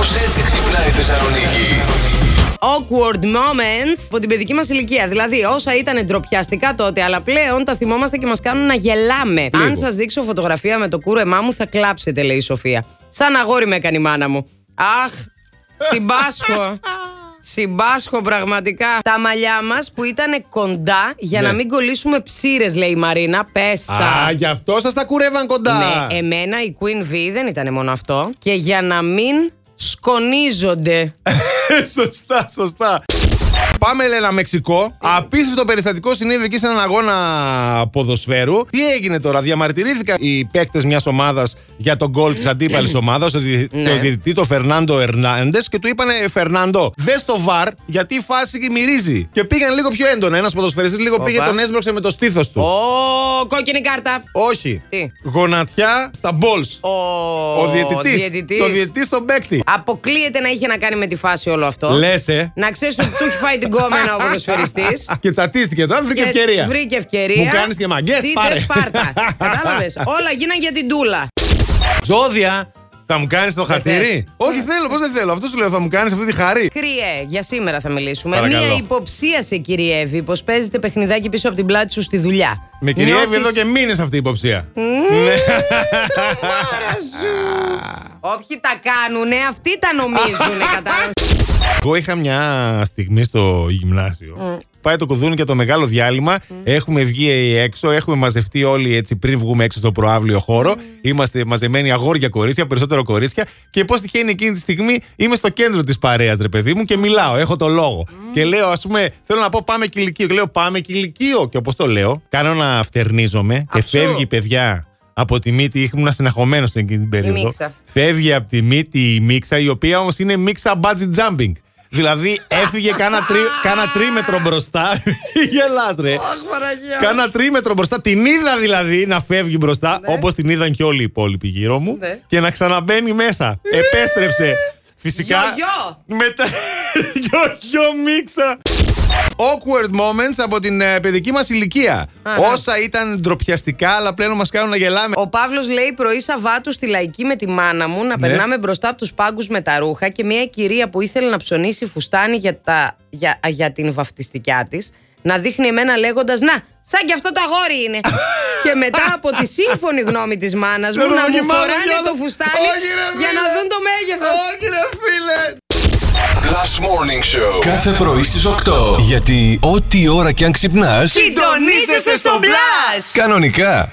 Κάπως έτσι ξυπνάει η Θεσσαλονίκη. Awkward moments από την παιδική μας ηλικία. Δηλαδή, όσα ήταν ντροπιαστικά τότε, αλλά πλέον τα θυμόμαστε και μας κάνουν να γελάμε. Αν σας δείξω φωτογραφία με το κούρεμά μου, θα κλάψετε, λέει η Σοφία. Σαν αγόρι με έκανε η μάνα μου. Αχ, συμπάσχω. Συμπάσχω πραγματικά. Τα μαλλιά μας που ήταν κοντά για Ναι. να μην κολλήσουμε ψήρες, λέει η Μαρίνα. Πέστα. Α, γι' αυτό σας τα κουρεύαν κοντά. Ναι, εμένα η Queen V δεν ήταν μόνο αυτό. Και για να μην σκονίζονται. σωστά, σωστά. Πάμε, Ελένα, Μεξικό. Απίστευτο περιστατικό συνέβη εκεί σε έναν αγώνα ποδοσφαίρου. Τι έγινε τώρα, διαμαρτυρήθηκαν οι παίκτες μιας ομάδας για τον γκολ της αντίπαλης ομάδας, το, δι... Ναι. το διαιτητή, το Φερνάντο Ερνάντες, και του είπανε Φερνάντο, δες το βαρ, γιατί η φάση μυρίζει. Και πήγαν λίγο πιο έντονα. Ένας ποδοσφαιριστής λίγο Οπα. πήγε, τον έσπρωξε με το στήθος του. Ω, κόκκινη κάρτα. Όχι. Τι; Γονατιά στα balls. Ο, Ο διαιτητής. διαιτητής. Το διαιτητής στον παίκτη. Αποκλείεται να είχε να κάνει με τη φάση όλο αυτό. Λες, ε. Να ξέρεις ότι του έχει φάει την κόμενα ο ποδοσφαιριστής. Και τσατίστηκε τώρα, βρήκε ευκαιρία. Βρήκε ευκαιρία. Μου κάνεις και μαγκές, Τι πάρε. τε πάρτα. Κατάλαβες. Όλα γίναν για την τούλα. Ζώδια, θα μου κάνεις το χατήρι; θες. Όχι, θέλω, πώς δεν θέλω. Αυτό σου λέω, θα μου κάνεις αυτή τη χαρή. Κρυέ, για σήμερα θα μιλήσουμε. Παρακαλώ. Μία υποψία σε κυριεύει πως παίζετε παιχνιδάκι πίσω από την πλάτη σου στη δουλειά. Με κυριεύει Νιώθεις- εδώ και μήνες αυτή η υποψία. Άρα σου. Όποιοι τα κάνουνε, αυτοί τα νομίζουνε, κατάλαβες. Εγώ είχα μια στιγμή στο γυμνάσιο. Πάει το κουδούνι και το μεγάλο διάλειμμα. Έχουμε βγει έξω, έχουμε μαζευτεί όλοι έτσι πριν βγούμε έξω στο προάβλιο χώρο. Είμαστε μαζεμένοι αγόρια κορίτσια, περισσότερο κορίτσια. Και πώς τυχαίνει εκείνη τη στιγμή είμαι στο κέντρο της παρέας, ρε παιδί μου, και μιλάω. Έχω το λόγο. Και λέω, ας πούμε, θέλω να πω πάμε κηλικείο. Και λέω, πάμε κηλικείο. Και όπως το λέω, κάνω να φτερνίζομαι και Αψού. φεύγει, παιδιά, από τη μύτη. Ήμουν συναχωμένο εκείνη την περίοδο. μίξα. Φεύγει από τη μύτη η μίξα, η οποία όμως είναι μίξα budget jumping. Δηλαδή έφυγε κάνα, τρί, κάνα τρίμετρο μπροστά. Γελάς ρε. Κάνα τρίμετρο μπροστά. Την είδα δηλαδή να φεύγει μπροστά, όπως την είδαν και όλοι οι υπόλοιποι γύρω μου. Ναι. Και να ξαναμπαίνει μέσα. Επέστρεψε. Φυσικά. Γιογιό. Μετά. Γιογιό μίξα. Awkward moments από την ε, παιδική μας ηλικία. Αχα. Όσα ήταν ντροπιαστικά, αλλά πλέον μας κάνουν να γελάμε. Ο Παύλος λέει πρωί Σαββάτου στη λαϊκή με τη μάνα μου να Ναι. περνάμε μπροστά από τους πάγκους με τα ρούχα και μια κυρία που ήθελε να ψωνίσει φουστάνι για, τα, για, για την βαφτιστικιά της να δείχνει εμένα λέγοντας Να, σαν κι αυτό το αγόρι είναι. και μετά από τη σύμφωνη γνώμη της μάνας μου Δεν το να μου δοκιμάζω φοράνε κιόλας. το φουστάνι Όχι, ρε, για να φίλε. δουν το μέγεθος. Όχι ρε φίλε. Last Morning Show. Κάθε πρωί στις 8. Γιατί ό,τι ώρα κι αν ξυπνάς, Συντονίζεσαι στο μπλα! κανονικά.